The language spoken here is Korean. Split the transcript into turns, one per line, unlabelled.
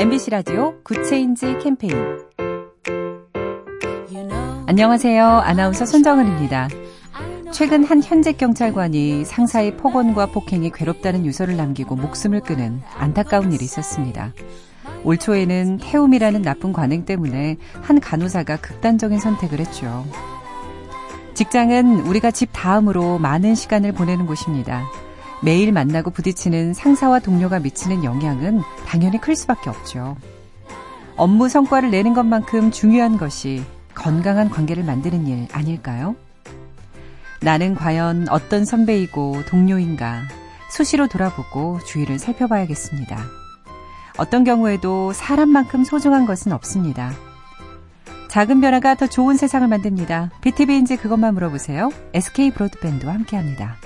MBC 라디오 Good Change 캠페인 안녕하세요. 아나운서 손정은입니다. 최근 한 현직 경찰관이 상사의 폭언과 폭행이 괴롭다는 유서를 남기고 목숨을 끊은 안타까운 일이 있었습니다. 올 초에는 태움이라는 나쁜 관행 때문에 한 간호사가 극단적인 선택을 했죠. 직장은 우리가 집 다음으로 많은 시간을 보내는 곳입니다. 매일 만나고 부딪히는 상사와 동료가 미치는 영향은 당연히 클 수밖에 없죠. 업무 성과를 내는 것만큼 중요한 것이 건강한 관계를 만드는 일 아닐까요? 나는 과연 어떤 선배이고 동료인가 수시로 돌아보고 주위를 살펴봐야겠습니다. 어떤 경우에도 사람만큼 소중한 것은 없습니다. 작은 변화가 더 좋은 세상을 만듭니다. BTV인지 그것만 물어보세요. SK 브로드밴드와 함께합니다.